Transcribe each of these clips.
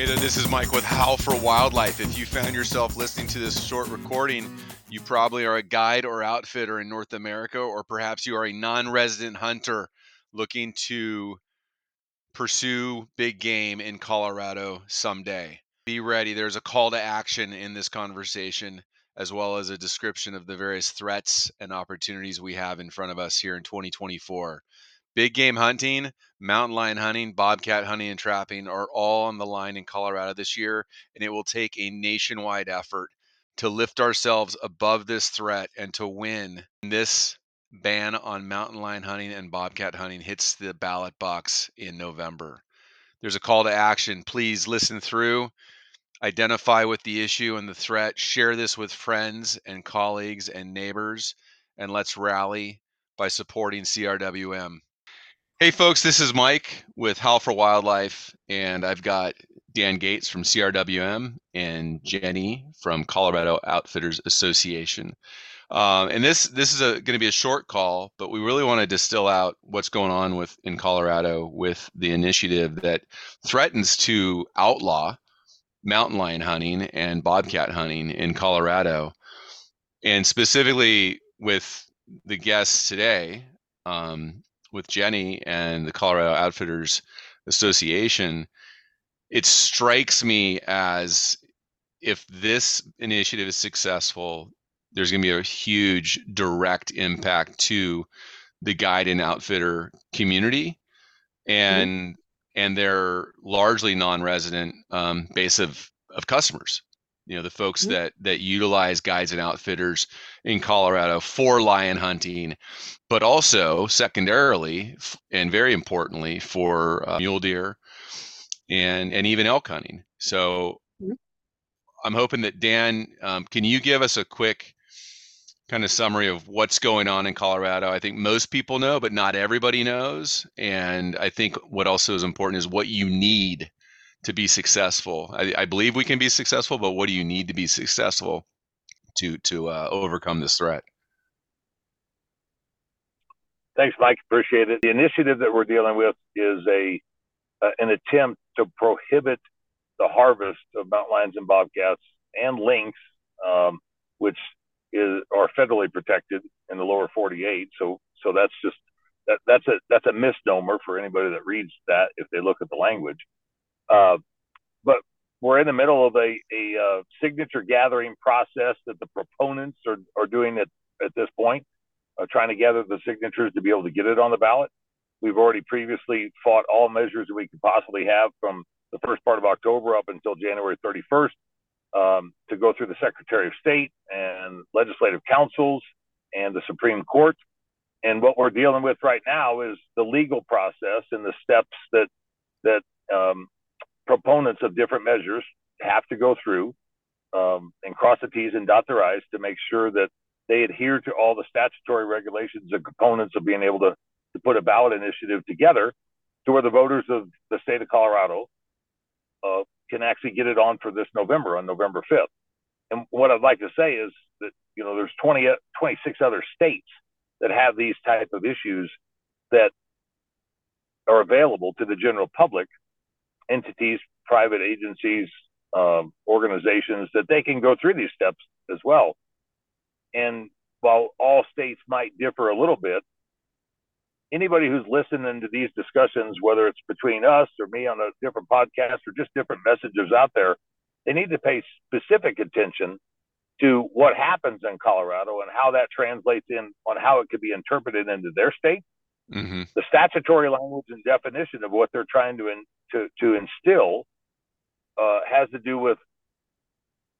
Hey there, this is Mike with Howl for Wildlife. If you found yourself listening to this short recording, you probably are a guide or outfitter in North America, or perhaps you are a non resident hunter looking to pursue big game in Colorado someday. Be ready. There's a call to action in this conversation, as well as a description of the various threats and opportunities we have in front of us here in 2024. Big game hunting, mountain lion hunting, bobcat hunting, and trapping are all on the line in Colorado this year, and it will take a nationwide effort to lift ourselves above this threat and to win. This ban on mountain lion hunting and bobcat hunting hits the ballot box in November. There's a call to action. Please listen through, identify with the issue and the threat, share this with friends and colleagues and neighbors, and let's rally by supporting CRWM. Hey, folks, this is Mike with Howl for Wildlife, and I've got Dan Gates from CRWM and Jenny from Colorado Outfitters Association. Um, and this this is going to be a short call, but we really want to distill out what's going on with in Colorado with the initiative that threatens to outlaw mountain lion hunting and bobcat hunting in Colorado, and specifically with the guests today. Um, with Jenny and the Colorado Outfitters Association, it strikes me as if this initiative is successful, there's going to be a huge direct impact to the guide and outfitter community mm-hmm. and mm-hmm. and their largely non-resident um, base of of customers you know the folks mm-hmm. that that utilize guides and outfitters in Colorado for lion hunting, but also secondarily and very importantly for uh, mule deer and and even elk hunting. So mm-hmm. I'm hoping that Dan, um, can you give us a quick kind of summary of what's going on in Colorado? I think most people know, but not everybody knows. And I think what also is important is what you need to be successful? I, I, believe we can be successful, but what do you need to be successful to to uh, overcome this threat? Thanks, Mike. Appreciate it. The initiative that we're dealing with is a uh, an attempt to prohibit the harvest of mountain lions and bobcats and lynx, um, which is are federally protected in the lower 48. So so that's just that that's a that's a misnomer for anybody that reads that if they look at the language. Uh, but we're in the middle of a, a uh, signature gathering process that the proponents are, are doing at, at this point, uh, trying to gather the signatures to be able to get it on the ballot. We've already previously fought all measures that we could possibly have from the first part of October up until January 31st um, to go through the Secretary of State and legislative councils and the Supreme Court. And what we're dealing with right now is the legal process and the steps that that um, proponents of different measures have to go through um, and cross the T's and dot their I's to make sure that they adhere to all the statutory regulations and components of being able to, to put a ballot initiative together to where the voters of the state of Colorado uh, can actually get it on for this November, on November 5th. And what I'd like to say is that, you know, there's 20, 26 other states that have these type of issues that are available to the general public entities, private agencies, um, organizations that they can go through these steps as well. And while all states might differ a little bit, anybody who's listening to these discussions, whether it's between us or me on a different podcast or just different messages out there, they need to pay specific attention to what happens in Colorado and how that translates in on how it could be interpreted into their state Mm-hmm. The statutory language and definition of what they're trying to in, to, to instill uh, has to do with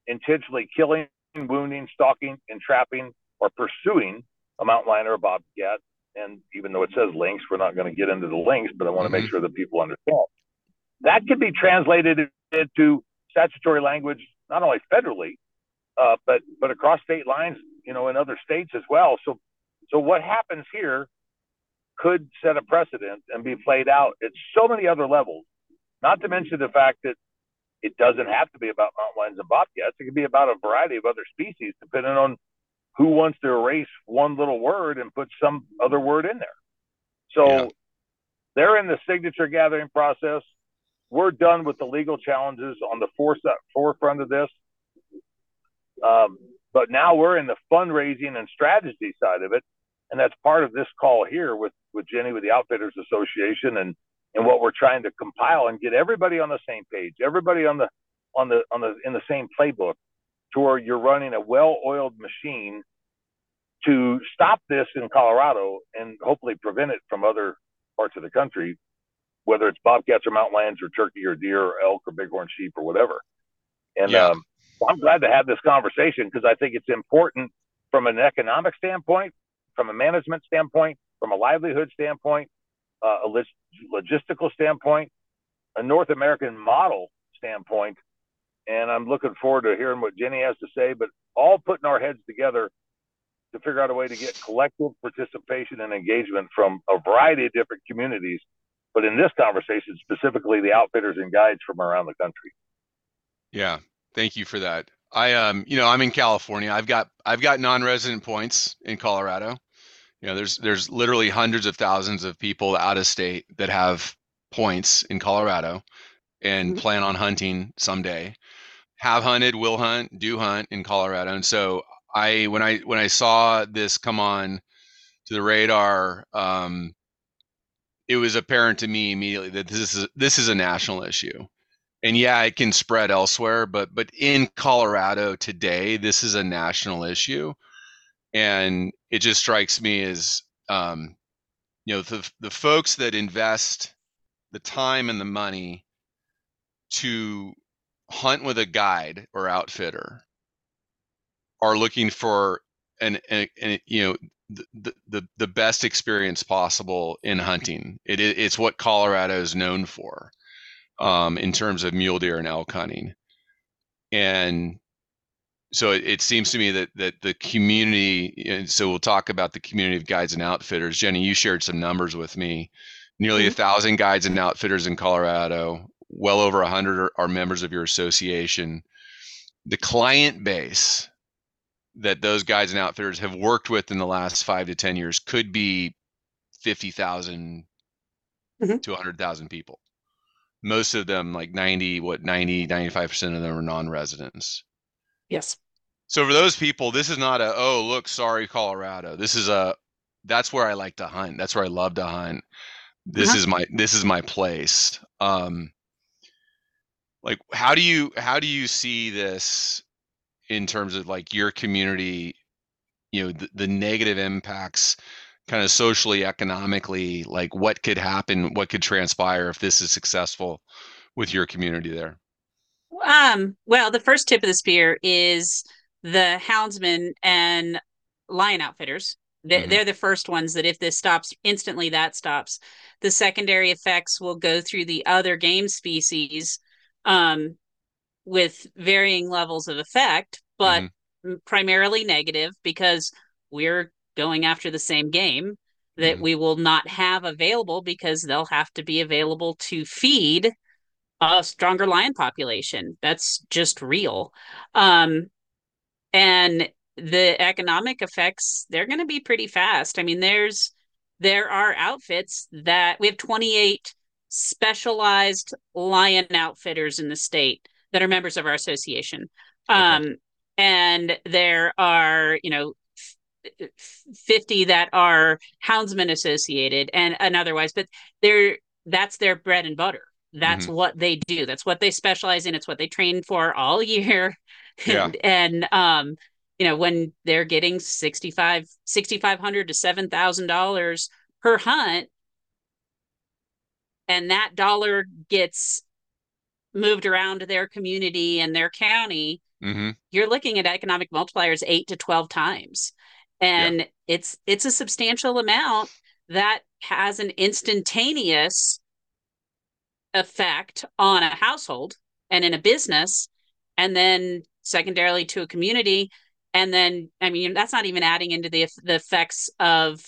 intentionally killing, wounding, stalking, entrapping, or pursuing a mountain lion or a bobcat. And even though it says lynx, we're not going to get into the lynx, but I want to mm-hmm. make sure that people understand. That could be translated into statutory language, not only federally, uh, but but across state lines, you know, in other states as well. So, so what happens here could set a precedent and be played out at so many other levels. Not to mention the fact that it doesn't have to be about mountain lions and bobcats. It could be about a variety of other species, depending on who wants to erase one little word and put some other word in there. So yeah. they're in the signature gathering process. we're done with the legal challenges on the forefront of this. Um, but now we're in the fundraising and strategy side of it, and that's part of this call here with with Jenny with the Outfitters Association and and what we're trying to compile and get everybody on the same page, everybody on the on the on the in the same playbook, to where you're running a well-oiled machine to stop this in Colorado and hopefully prevent it from other parts of the country, whether it's bobcats or mountain lions or turkey or deer or elk or bighorn sheep or whatever. And yeah. um, I'm glad to have this conversation because I think it's important from an economic standpoint, from a management standpoint, from a livelihood standpoint, uh, a logistical standpoint, a North American model standpoint. And I'm looking forward to hearing what Jenny has to say, but all putting our heads together to figure out a way to get collective participation and engagement from a variety of different communities. But in this conversation, specifically the outfitters and guides from around the country. Yeah, thank you for that. I um, you know, I'm in California. I've got I've got non-resident points in Colorado. You know, there's there's literally hundreds of thousands of people out of state that have points in Colorado and mm-hmm. plan on hunting someday. Have hunted, will hunt, do hunt in Colorado. And so I when I when I saw this come on to the radar, um, it was apparent to me immediately that this is this is a national issue. And yeah, it can spread elsewhere, but but in Colorado today, this is a national issue, and it just strikes me as um, you know the the folks that invest the time and the money to hunt with a guide or outfitter are looking for an, an, an you know the, the the best experience possible in hunting. It, it's what Colorado is known for um, in terms of mule deer and elk hunting, and so it, it, seems to me that that the community. And so we'll talk about the community of guides and outfitters. Jenny, you shared some numbers with me. Nearly mm-hmm. a thousand guides and outfitters in Colorado. Well over a hundred are, are members of your association. The client base that those guides and outfitters have worked with in the last five to 10 years could be 50,000 mm-hmm. to 100,000 people. Most of them, like 90, what, 90, 95% of them are non residents. Yes. So for those people, this is not a, oh, look, sorry, Colorado. This is a, that's where I like to hunt. That's where I love to hunt. This uh-huh. is my, this is my place. Um, like how do you how do you see this in terms of like your community you know the, the negative impacts kind of socially economically like what could happen what could transpire if this is successful with your community there um well the first tip of the spear is the houndsmen and lion outfitters they're, mm-hmm. they're the first ones that if this stops instantly that stops the secondary effects will go through the other game species um with varying levels of effect, but mm-hmm. primarily negative because we're going after the same game that mm-hmm. we will not have available because they'll have to be available to feed a stronger lion population. That's just real. Um, and the economic effects, they're going to be pretty fast. I mean, there's there are outfits that we have 28 specialized lion outfitters in the state that are members of our association. Um, okay. And there are, you know, 50 that are houndsmen associated and, and otherwise, but they're that's their bread and butter. That's mm-hmm. what they do. That's what they specialize in. It's what they train for all year. Yeah. and, and um, you know, when they're getting 65, 6,500 to $7,000 per hunt, and that dollar gets moved around to their community and their county, mm-hmm. you're looking at economic multipliers eight to 12 times. And yeah. it's it's a substantial amount that has an instantaneous effect on a household and in a business and then secondarily to a community and then i mean that's not even adding into the the effects of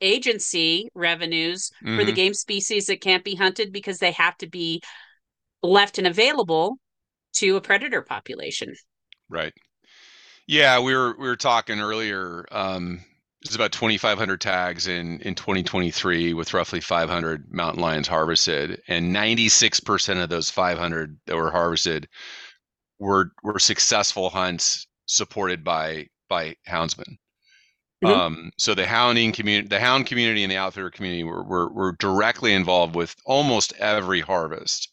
agency revenues mm-hmm. for the mm-hmm. game species that can't be hunted because they have to be left and available to a predator population. Right. Yeah, we were we were talking earlier. Um, there's about 2,500 tags in in 2023 with roughly 500 mountain lions harvested, and 96% of those 500 that were harvested were were successful hunts supported by by houndsmen. Mm-hmm. Um, so the hounding community, the hound community, and the outfitter community were, were were directly involved with almost every harvest.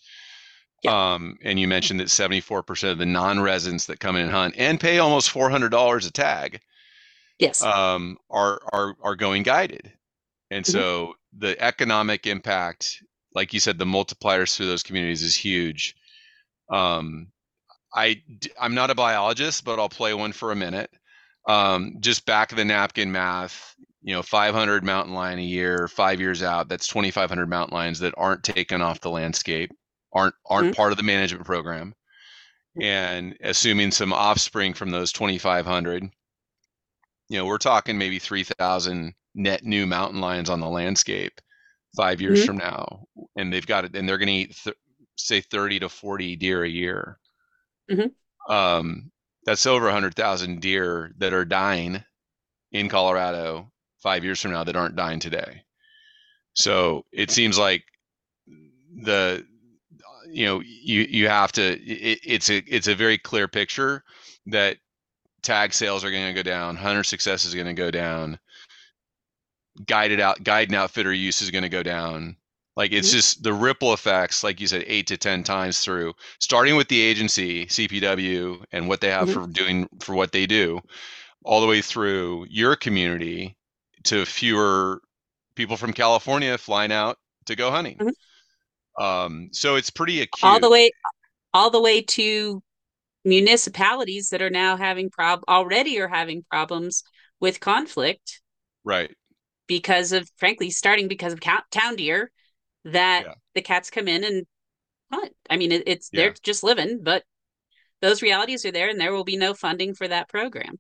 Yeah. Um, and you mentioned that 74% of the non-residents that come in and hunt and pay almost $400 a tag yes. um, are are are going guided. And mm-hmm. so the economic impact like you said the multipliers through those communities is huge. Um, i i'm not a biologist but i'll play one for a minute. Um, just back of the napkin math you know 500 mountain lion a year five years out that's 2500 mountain lions that aren't taken off the landscape aren't aren't mm-hmm. part of the management program. And assuming some offspring from those 2500 you know, we're talking maybe 3,000 net new mountain lions on the landscape five years mm-hmm. from now. And they've got it, and they're going to eat, th- say, 30 to 40 deer a year. Mm-hmm. Um, that's over 100,000 deer that are dying in Colorado five years from now that aren't dying today. So it seems like the you know you you have to it, it's a it's a very clear picture that tag sales are going to go down, hunter success is going to go down, guided out guide and outfitter use is going to go down. Like it's mm-hmm. just the ripple effects, like you said, eight to ten times through, starting with the agency CPW and what they have mm-hmm. for doing for what they do, all the way through your community to fewer people from California flying out to go hunting. Mm-hmm. Um, so it's pretty acute. All the way, all the way to municipalities that are now having prob already are having problems with conflict. Right. Because of frankly starting because of town deer that yeah. the cats come in and hunt. I mean it, it's yeah. they're just living but those realities are there and there will be no funding for that program.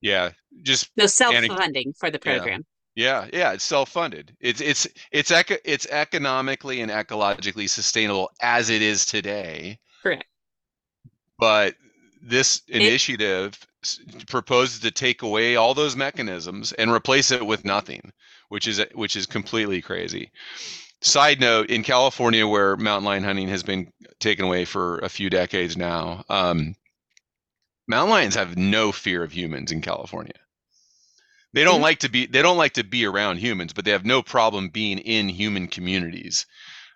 Yeah. Just no self-funding for the program. Yeah. yeah. Yeah. It's self-funded. It's it's it's eco- it's economically and ecologically sustainable as it is today. Correct but this initiative it, proposes to take away all those mechanisms and replace it with nothing, which is which is completely crazy. Side note: In California, where mountain lion hunting has been taken away for a few decades now, um, mountain lions have no fear of humans in California. They don't mm-hmm. like to be they don't like to be around humans, but they have no problem being in human communities,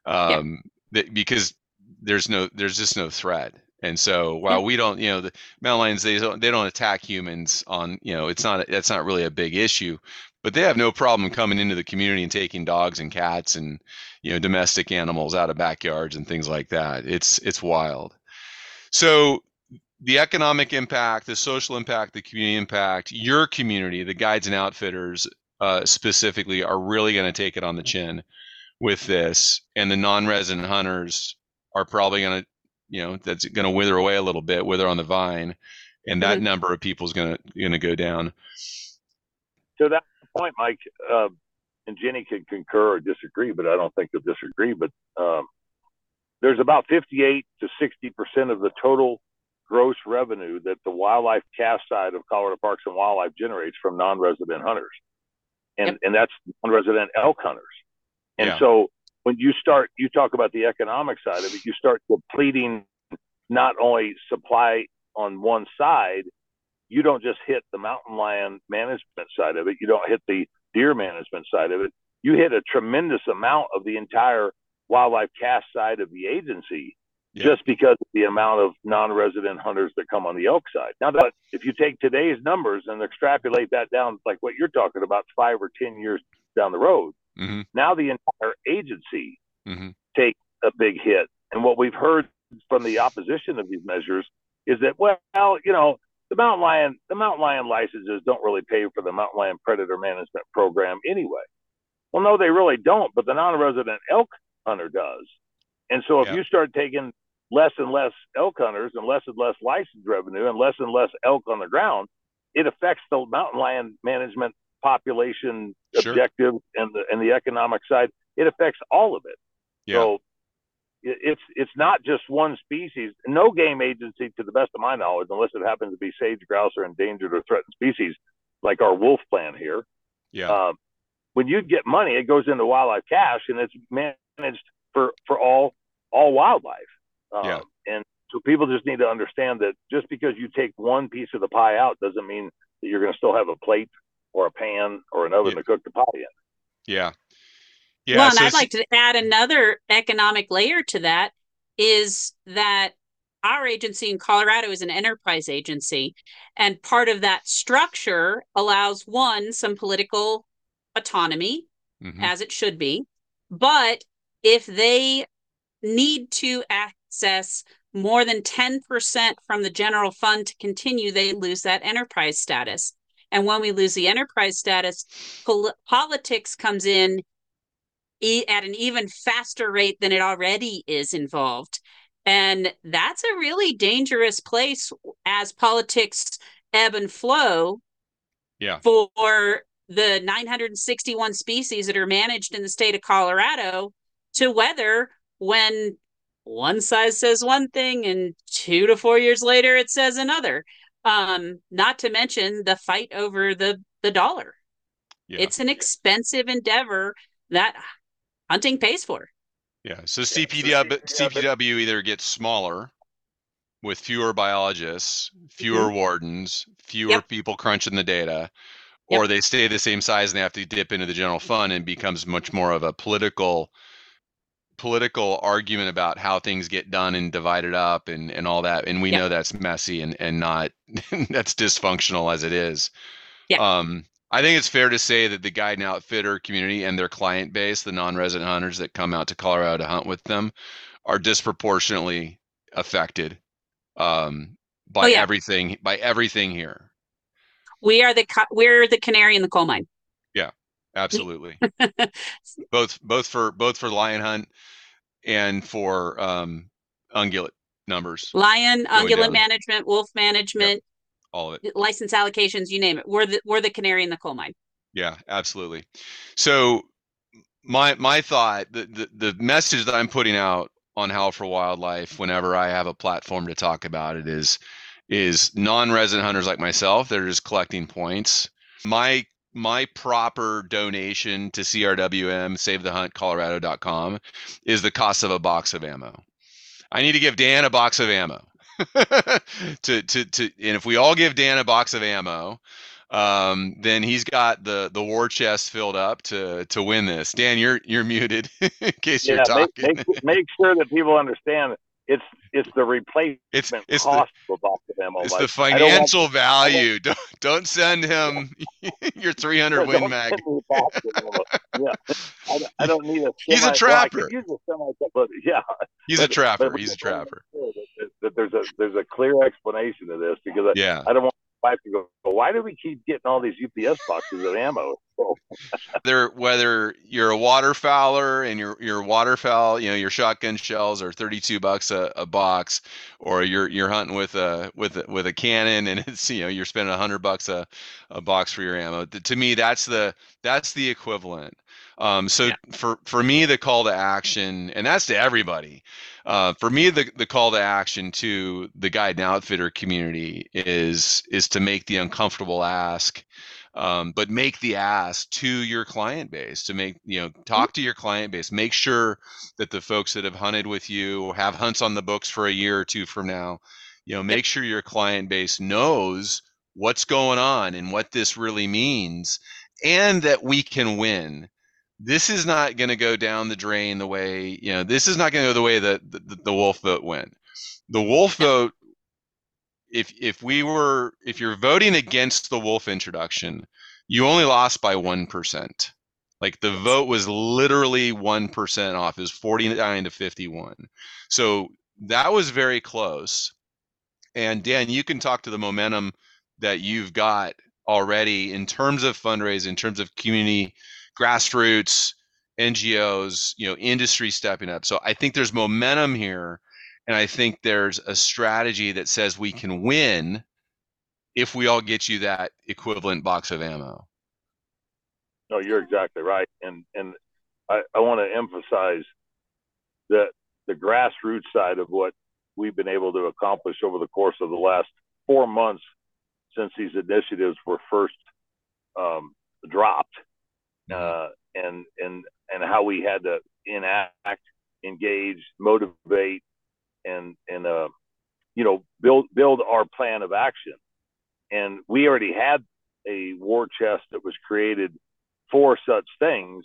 um, yeah. because there's no there's just no threat. And so while we don't, you know, the mountain lions they don't they don't attack humans on, you know, it's not that's not really a big issue, but they have no problem coming into the community and taking dogs and cats and you know domestic animals out of backyards and things like that. It's it's wild. So the economic impact, the social impact, the community impact, your community, the guides and outfitters uh, specifically, are really going to take it on the chin with this, and the non-resident hunters are probably going to you know that's going to wither away a little bit, wither on the vine, and that mm-hmm. number of people is going to going to go down. To that point, Mike, uh, and Jenny can concur or disagree, but I don't think they'll disagree. But um, there's about 58 to 60 percent of the total gross revenue that the wildlife cash side of Colorado Parks and Wildlife generates from non-resident hunters, and yep. and that's non-resident elk hunters. And yeah. so when you start, you talk about the economic side of it, you start depleting not only supply on one side, you don't just hit the mountain lion management side of it, you don't hit the deer management side of it, you hit a tremendous amount of the entire wildlife cash side of the agency yeah. just because of the amount of non-resident hunters that come on the elk side. Now, that, if you take today's numbers and extrapolate that down, like what you're talking about, five or ten years down the road, Mm-hmm. Now the entire agency mm-hmm. takes a big hit. And what we've heard from the opposition of these measures is that, well, you know, the mountain lion, the mountain lion licenses don't really pay for the mountain lion predator management program anyway. Well, no, they really don't, but the non-resident elk hunter does. And so if you start taking less and less elk hunters and less and less license revenue and less and less elk on the ground, it affects the mountain lion management population sure. objective and the and the economic side, it affects all of it. Yeah. So it's it's not just one species. No game agency, to the best of my knowledge, unless it happens to be sage grouse or endangered or threatened species, like our wolf plan here, Yeah. Um, when you get money, it goes into wildlife cash, and it's managed for for all all wildlife. Um, Yeah. And so people just need to understand that just because you take one piece of the pie out doesn't mean that you're going to still have a plate or a pan or an oven Yeah. to cook the pie in. Yeah. Yeah. well, and so I'd like to add another economic layer to that is that our agency in Colorado is an enterprise agency. And part of that structure allows one, some political autonomy, Mhm. as it should be. But if they need to access more than 10% from the general fund to continue, they lose that enterprise status. And when we lose the enterprise status, pol- politics comes in e- at an even faster rate than it already is involved. And that's a really dangerous place as politics ebb and flow Yeah. for the 961 species that are managed in the state of Colorado to weather when one size says one thing and two to four years later it says another. Um, not to mention the fight over the the dollar. Yeah. It's an expensive endeavor that hunting pays for. Yeah. So so CPW, CPW CPW either gets smaller with fewer biologists, fewer wardens, fewer Yep. people crunching the data, Yep. or they stay the same size and they have to dip into the general fund and becomes much more of a political political argument about how things get done and divided up and and all that and we Yeah. know that's messy and and not that's dysfunctional as it is Yeah. um I think it's fair to say that the guide and outfitter community and their client base, the non-resident hunters that come out to Colorado to hunt with them, are disproportionately affected um, by Oh, yeah. everything by everything here. We are the we're the canary in the coal mine. Absolutely, both both for both for lion hunt and for um, ungulate numbers, Lion, ungulate down. management, wolf management, all of it. license allocations, you name it. We're the we're the canary in the coal mine. Yeah, absolutely. So my my thought, the, the the message that I'm putting out on Howl for Wildlife whenever I have a platform to talk about it is is non-resident hunters like myself they're just collecting points. My my proper donation to CRWM SaveTheHuntColorado.com is the cost of a box of ammo. I need to give Dan a box of ammo. to to to and if we all give Dan a box of ammo, um, then he's got the the war chest filled up to to win this. Dan, you're you're muted in case you're talking. make, make, make sure that people understand it's it's the replacement it's it's the cost of a box of ammo. it's Like, the I don't financial value. Don't don't send him your 300 don't win mag. me a box of ammo. Yeah, I, don't- I don't need a. He's a semi- well, trapper. use a semi, but yeah, He's a trapper. but He's a trapper. That, there's a there's a clear explanation to this because I, Yeah. I don't want my wife to go. "Well, Why do we keep getting all these UPS boxes of ammo? Whether whether you're a waterfowler and your your waterfowl, you know, your shotgun shells are 32 bucks a, a box, or you're you're hunting with a with a, with a cannon and it's you know you're spending 100 bucks a, a box for your ammo. To me, that's the that's the equivalent. Um, so Yeah. for for me, the call to action, and that's to everybody. Uh, for me, the the call to action to the guide and outfitter community is is to make the uncomfortable ask um, but make the ask to your client base to make you know talk to your client base make sure that the folks that have hunted with you have hunts on the books for a year or two from now you know make sure your client base knows what's going on and what this really means and that we can win this is not going to go down the drain the way you know this is not going to go the way that the, the, the wolf vote went. The wolf vote if if we were if you're voting against the wolf introduction you only lost by 1% like the vote was literally 1% off. It was 49 to 51 so that was very close. And dan you can talk to the momentum that you've got already in terms of fundraising in terms of community grassroots ngos you know industry stepping up so i think there's momentum here and I think there's a strategy that says we can win if we all get you that equivalent box of ammo. No, you're exactly right, and and I, I want to emphasize that the grassroots side of what we've been able to accomplish over the course of the last four months since these initiatives were first um, dropped uh, and and and how we had to enact, engage, motivate, and and uh, you know build build our plan of action. And we already had a war chest that was created for such things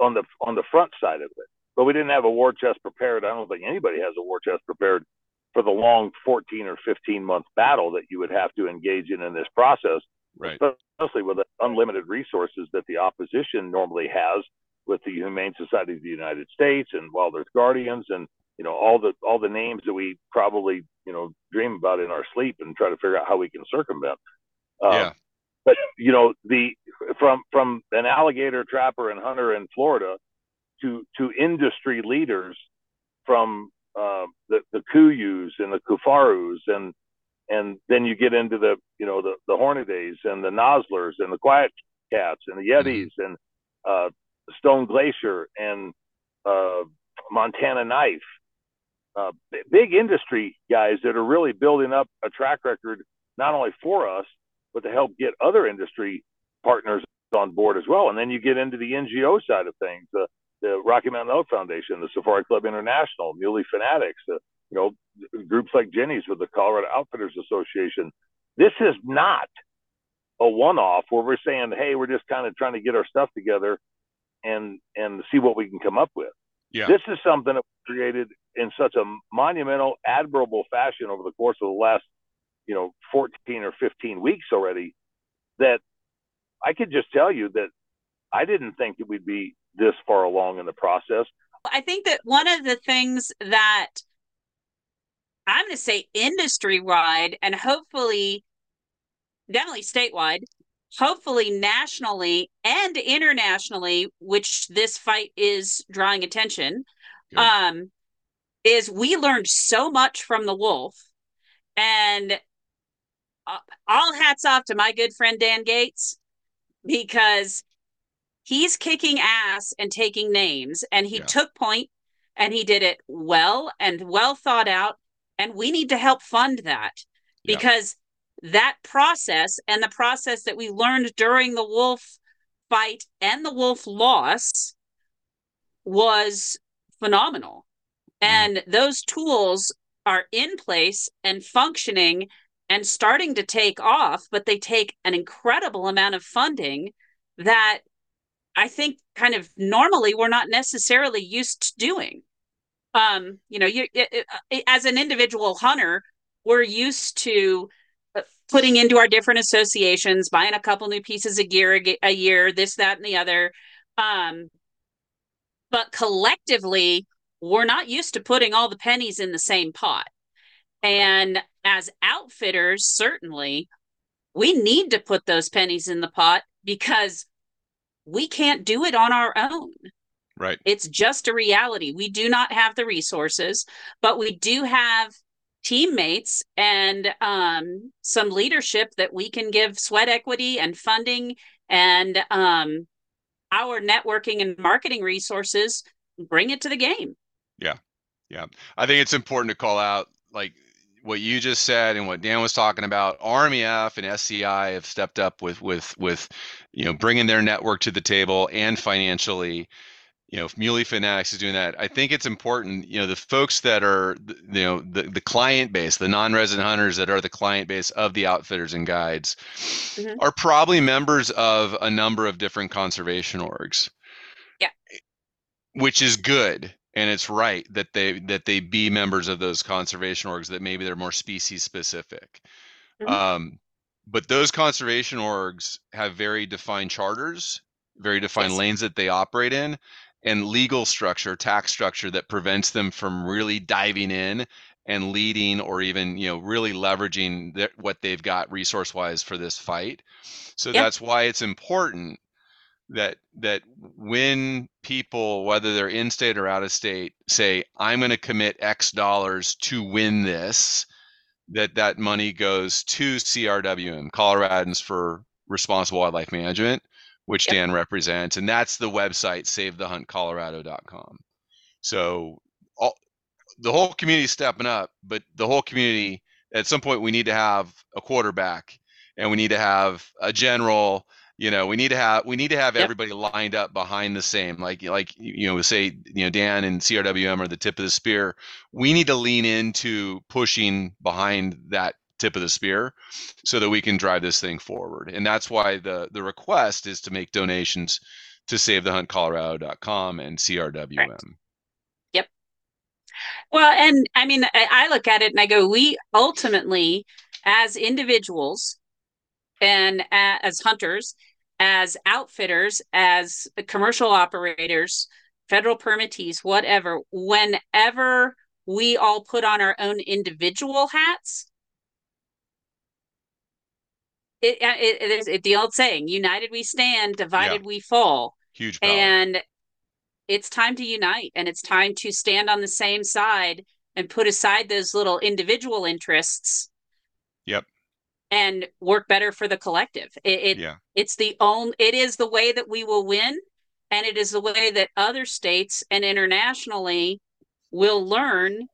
on the on the front side of it. But we didn't have a war chest prepared. I don't think anybody has a war chest prepared for the long 14 or 15 month battle that you would have to engage in in this process, right. especially with the unlimited resources that the opposition normally has with the Humane Society of the United States and Wild Earth Guardians and you know all the all the names that we probably you know dream about in our sleep and try to figure out how we can circumvent. Um, yeah. But you know the from from an alligator trapper and hunter in Florida to to industry leaders from uh, the the Kuius and the Kifarus and and then you get into the you know the the Hornadys and the Noslers and the Quiet Cats and the Yetis mm-hmm. and uh, Stone Glacier and uh, Montana Knife, uh, big industry guys that are really building up a track record not only for us but to help get other industry partners on board as well. And then you get into the NGO side of things, the the Rocky Mountain Elk Foundation, the Safari Club International, Muley Fanatics, uh, you know, groups like Jenny's with the Colorado Outfitters Association. This is not a one-off where we're saying, "Hey, we're just kind of trying to get our stuff together and and see what we can come up with." Yeah. This is something that was created in such a monumental, admirable fashion over the course of the last, you know, 14 or 15 weeks already. That I could just tell you that I didn't think that we'd be this far along in the process. I think that one of the things that I'm going to say industry wide and hopefully definitely statewide, hopefully nationally and internationally, which this fight is drawing attention, um, is we learned so much from the wolf. And uh, all hats off to my good friend Dan Gates because he's kicking ass and taking names and he yeah. took point and he did it well and well thought out and we need to help fund that because yeah. that process and the process that we learned during the wolf fight and the wolf loss was phenomenal mm. and those tools are in place and functioning and starting to take off but they take an incredible amount of funding that I think kind of normally we're not necessarily used to doing. Um, you know, you it, it, as an individual hunter, we're used to uh, putting into our different associations, buying a couple new pieces of gear a, a year, this, that, and the other. Um, but collectively, we're not used to putting all the pennies in the same pot. And as outfitters, certainly, we need to put those pennies in the pot because we can't do it on our own. Right. It's just a reality. We do not have the resources, but we do have teammates and um, some leadership that we can give sweat equity and funding and um, our networking and marketing resources bring it to the game. Yeah. Yeah. I think it's important to call out like what you just said and what Dan was talking about, RMEF and SCI have stepped up with with with you know bringing their network to the table and financially. You know, if Muley Fanatics is doing that, I think it's important. You know, the folks that are, you know, the, the client base, the non-resident hunters that are the client base of the outfitters and guides, mm-hmm. are probably members of a number of different conservation orgs. Yeah, which is good and it's right that they that they be members of those conservation orgs that maybe they're more species specific mm-hmm. um, but those conservation orgs have very defined charters very defined yes. lanes that they operate in and legal structure tax structure that prevents them from really diving in and leading or even you know really leveraging th- what they've got resource wise for this fight so yep. that's why it's important that that when people whether they're in state or out of state say i'm going to commit x dollars to win this that that money goes to crwm coloradans for responsible wildlife management which yep. dan represents and that's the website savethehuntcolorado.com so all, the whole community is stepping up but the whole community at some point we need to have a quarterback and we need to have a general you know we need to have we need to have Yep. everybody lined up behind the same like like you know say you know dan and crwm are the tip of the spear we need to lean into pushing behind that tip of the spear so that we can drive this thing forward. And that's why the the request is to make donations to save the hunt savethehuntcolorado.com and crwm Yep. Well, and I mean, I, look at it and I go, we ultimately, as individuals and as hunters, as outfitters, as commercial operators, federal permittees, whatever, whenever we all put on our own individual hats, it, it, it is it, the old saying, united we stand, divided we fall. huge power And it's time to unite and it's time to stand on the same side and put aside those little individual interests. Yep. And work better for the collective. It, it yeah it's the only it is the way that we will win and it is the way that other states and internationally will learn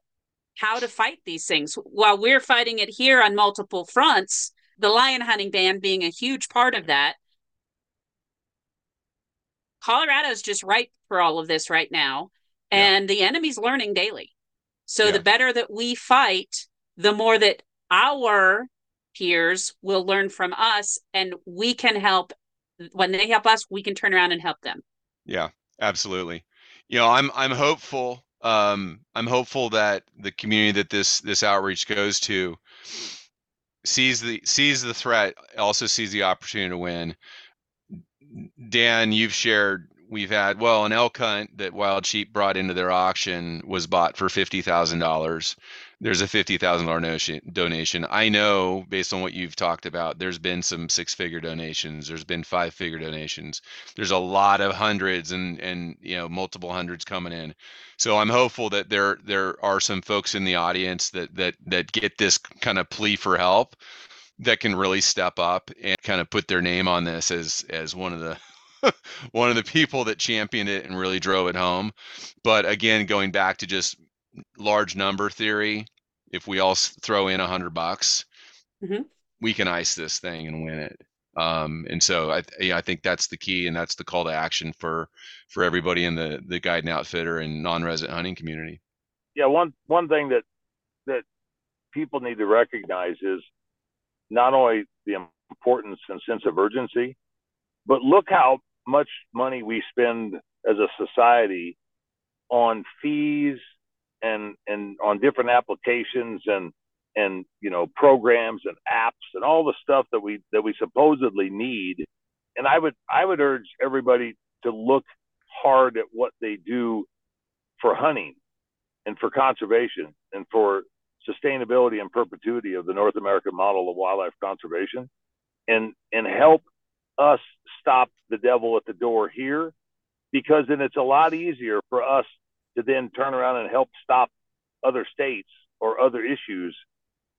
how to fight these things while we're fighting it here on multiple fronts the lion hunting ban being a huge part of that colorado's just ripe for all of this right now Yeah. and the enemy's learning daily so Yeah. the better that we fight the more that our peers will learn from us and we can help when they help us we can turn around and help them Yeah, absolutely. You know, I'm I'm hopeful. Um, I'm hopeful that the community that this this outreach goes to sees the sees the threat, also sees the opportunity to win. Dan, you've shared we've had well an elk hunt that Wild Sheep brought into their auction was bought for fifty thousand dollars. There's a fifty thousand dollar donation. I know based on what you've talked about, there's been some six figure donations. There's been five figure donations. There's a lot of hundreds and and you know multiple hundreds coming in. So I'm hopeful that there there are some folks in the audience that that that get this kind of plea for help that can really step up and kind of put their name on this as as one of the one of the people that championed it and really drove it home. But again, going back to just large number theory, if we all throw in a hundred bucks, Mhm. we can ice this thing and win it. Um, and so I, th- yeah, I think that's the key, and that's the call to action for for everybody in the the guide and outfitter and non-resident hunting community. yeah, one one thing that that people need to recognize is not only the importance and sense of urgency, but look how much money we spend as a society on fees and and on different applications and and you know programs and apps and all the stuff that we that we supposedly need. And I would I would urge everybody to look hard at what they do for hunting and for conservation and for sustainability and perpetuity of the North American model of wildlife conservation and and help us stop the devil at the door here because then it's a lot easier for us to then turn around and help stop other states or other issues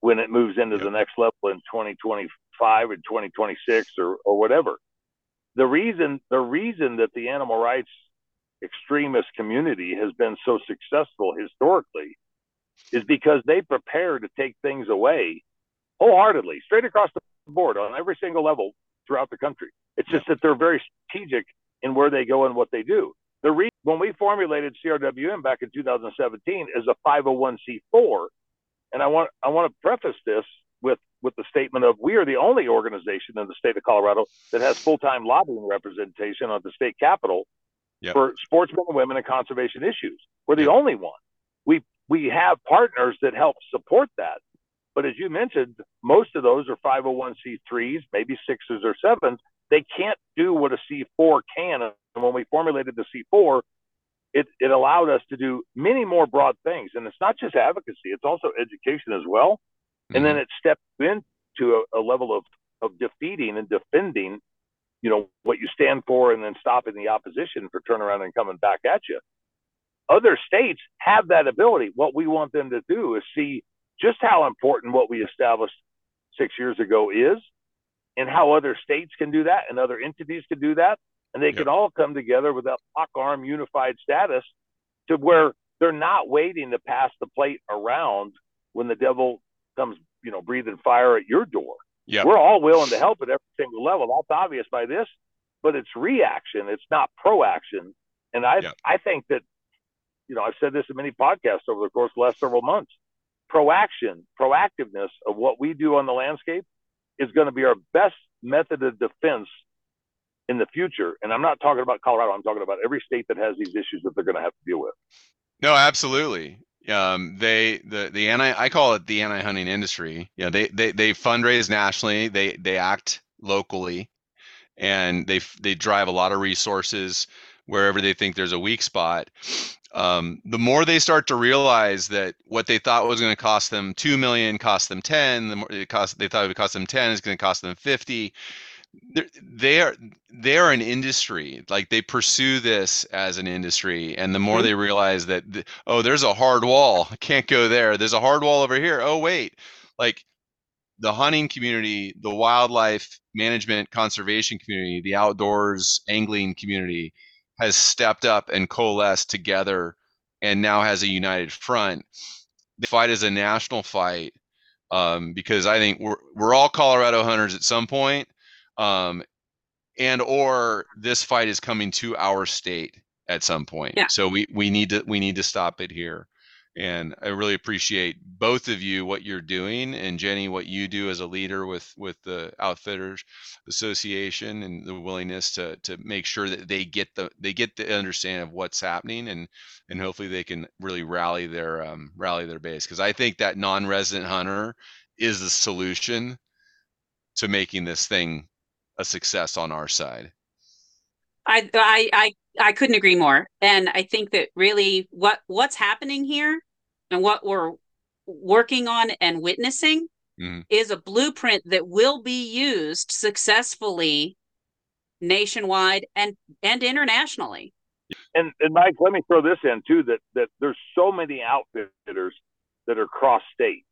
when it moves into Yep. the next level in 2025 and 2026 or, or whatever. The reason the reason that the animal rights extremist community has been so successful historically is because they prepare to take things away wholeheartedly, straight across the board on every single level throughout the country. It's just that they're very strategic in where they go and what they do. The reason when we formulated CRWM back in 2017 is a 501c4, and I want I want to preface this with with the statement of we are the only organization in the state of Colorado that has full time lobbying representation on the state capitol Yep. for sportsmen and women and conservation issues. We're the Yep. only one. We we have partners that help support that. But as you mentioned, most of those are 501c3s, maybe sixes or sevens. They can't do what a C4 can. And when we formulated the C4, it, it allowed us to do many more broad things. And it's not just advocacy, it's also education as well. And then mm-hmm. it stepped into a, a level of, of defeating and defending, you know, what you stand for and then stopping the opposition for turnaround and coming back at you. Other states have that ability. What we want them to do is see just how important what we established six years ago is and how other states can do that and other entities can do that. And they Yep. can all come together with that lock arm unified status to where they're not waiting to pass the plate around when the devil comes, you know, breathing fire at your door. Yep. We're all willing to help at every single level. That's obvious by this, but it's reaction. It's not proaction. And I Yep. I think that you know I've said this in many podcasts over the course of the last several months. Proaction, proactiveness of what we do on the landscape is going to be our best method of defense in the future. And I'm not talking about Colorado. I'm talking about every state that has these issues that they're going to have to deal with. No, absolutely. Um, they the the anti I call it the anti hunting industry. Know, they they they fundraise nationally. They they act locally, and they they drive a lot of resources wherever they think there's a weak spot. Um, the more they start to realize that what they thought was going to cost them two million cost them ten, the more it cost they thought it would cost them ten is going to cost them fifty. They're, they are they are an industry. Like they pursue this as an industry and the more Mhm. they realize that oh there's a hard wall. I can't go there. There's a hard wall over here. Oh wait. Like the hunting community the wildlife management conservation community the outdoors angling community has stepped up and coalesced together and now has a united front. The fight is a national fight um, because i think we're, we're all colorado hunters at some point um, and or this fight is coming to our state at some point. Yeah. So we we need to we need to stop it here. And I really appreciate both of you what you're doing, and Jenny what you do as a leader with with the Outfitters Association and the willingness to to make sure that they get the they get the understanding of what's happening, and and hopefully they can really rally their um, rally their base because I think that non-resident hunter is the solution to making this thing a success on our side. I, I I I couldn't agree more. And I think that really what what's happening here and what we're working on and witnessing Mhm. is a blueprint that will be used successfully nationwide and and internationally. And and Mike, let me throw this in too that that there's so many outfitters that are cross state.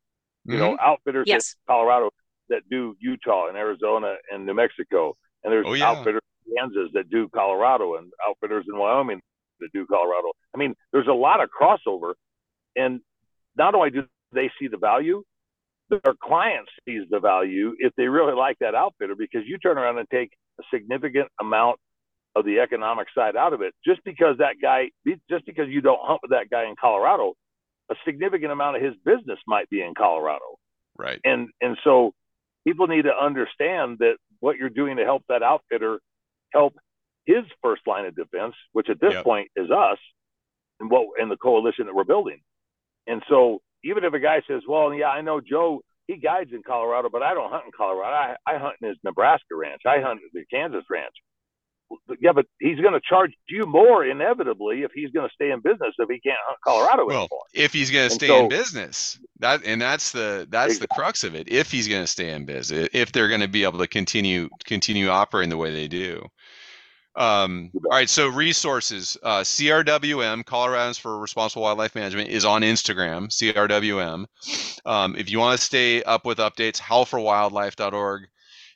You know, outfitters Yes. in Colorado that do Utah and Arizona and New Mexico, and there's Oh, yeah. outfitters in Kansas that do Colorado, and outfitters in Wyoming that do Colorado. I mean, there's a lot of crossover, and not only do they see the value, their client sees the value if they really like that outfitter because you turn around and take a significant amount of the economic side out of it just because that guy just because you don't hunt with that guy in Colorado a significant amount of his business might be in Colorado Right. and and so people need to understand that what you're doing to help that outfitter help his first line of defense which at this Yep. point is us and what and the coalition that we're building. And so even if a guy says well yeah I know Joe he guides in Colorado but I don't hunt in Colorado. I, I hunt in his Nebraska ranch. I hunt at the Kansas ranch yeah, but he's going to charge you more inevitably if he's going to stay in business if he can't hunt Colorado Well, anymore. if he's going to stay so- in business, that and that's the that's the crux of it. If he's going to stay in business, if they're going to be able to continue continue operating the way they do. Um, all right, so resources, uh, CRWM, Coloradans for Responsible Wildlife Management, is on Instagram, CRWM. Um, if you want to stay up with updates, howlforwildlife.org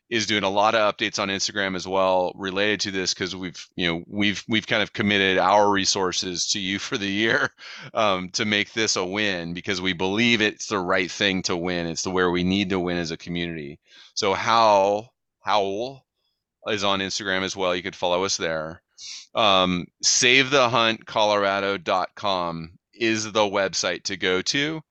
is doing a lot of updates on Instagram as well related to this because we've you know we've we've kind of committed our resources to you for the year um, to make this a win because we believe it's the right thing to win. It's the where we need to win as a community. So how Howl is on Instagram as well. You could follow us there. Um, SaveTheHuntColorado.com is the website to go to.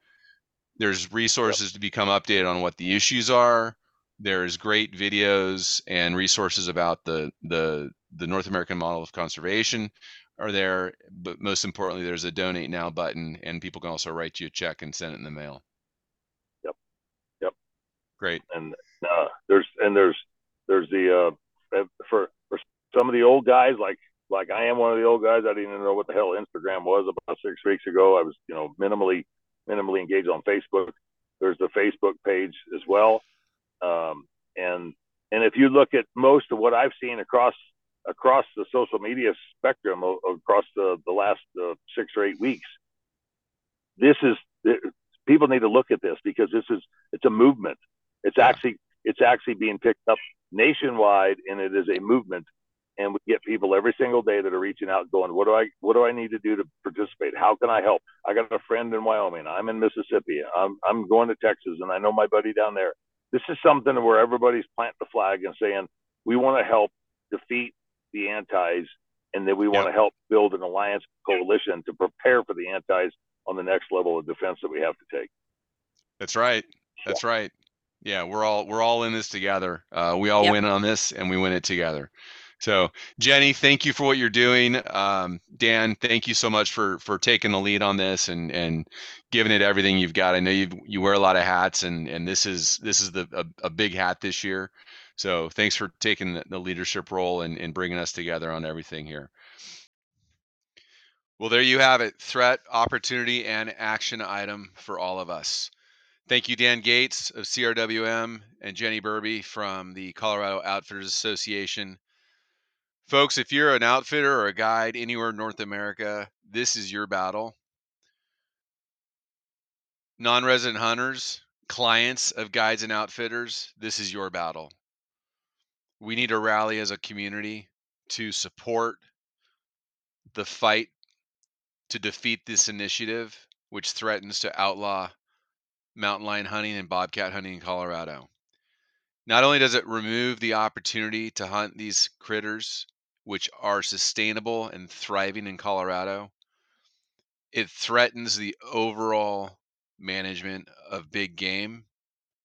There's resources to become updated on what the issues are. There's great videos and resources about the the the North American model of conservation are there. But most importantly, there's a donate now button, and people can also write you a check and send it in the mail. Yep. Yep. Great. And uh, there's and there's there's the uh, for for some of the old guys like like I am one of the old guys. I didn't even know what the hell Instagram was about six weeks ago. I was you know minimally minimally engaged on Facebook. There's the Facebook page as well. Um, and and if you look at most of what I've seen across across the social media spectrum o- across the the last uh, six or eight weeks, this is people need to look at this because this is it's a movement. It's actually it's actually being picked up nationwide, and it is a movement. And we get people every single day that are reaching out, going, "What do I what do I need to do to participate? How can I help? I got a friend in Wyoming. I'm in Mississippi. I'm I'm going to Texas, and I know my buddy down there. This is something where everybody's planting the flag and saying we want to help defeat the antis, and that we want to help build an alliance coalition to prepare for the antis on the next level of defense that we have to take. That's right. That's right. Yeah, we're all we're all in this together. Uh, we all yep. win on this, and we win it together. So, Jenny, thank you for what you're doing. Um, Dan, thank you so much for for taking the lead on this and and giving it everything you've got. I know you you wear a lot of hats, and and this is this is the a, a big hat this year. So, thanks for taking the, the leadership role and, and bringing us together on everything here. Well, there you have it threat, opportunity, and action item for all of us. Thank you, Dan Gates of CRWM and Jenny Burby from the Colorado Outfitters Association. Folks, if you're an outfitter or a guide anywhere in North America, this is your battle. Non resident hunters, clients of guides and outfitters, this is your battle. We need to rally as a community to support the fight to defeat this initiative, which threatens to outlaw mountain lion hunting and bobcat hunting in Colorado. Not only does it remove the opportunity to hunt these critters, which are sustainable and thriving in Colorado, it threatens the overall management of big game,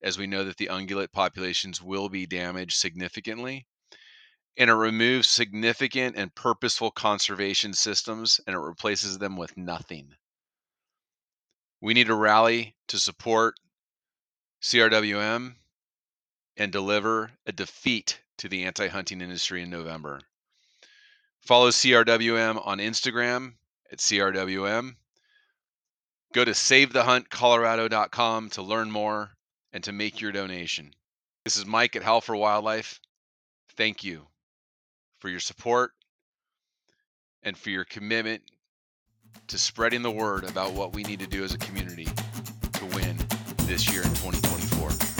as we know that the ungulate populations will be damaged significantly and it removes significant and purposeful conservation systems and it replaces them with nothing. We need to rally to support CRWM and deliver a defeat to the anti hunting industry in November. Follow CRWM on Instagram at CRWM. Go to savethehuntcolorado.com to learn more and to make your donation. This is Mike at Howl for Wildlife. Thank you for your support and for your commitment to spreading the word about what we need to do as a community to win this year in 2024.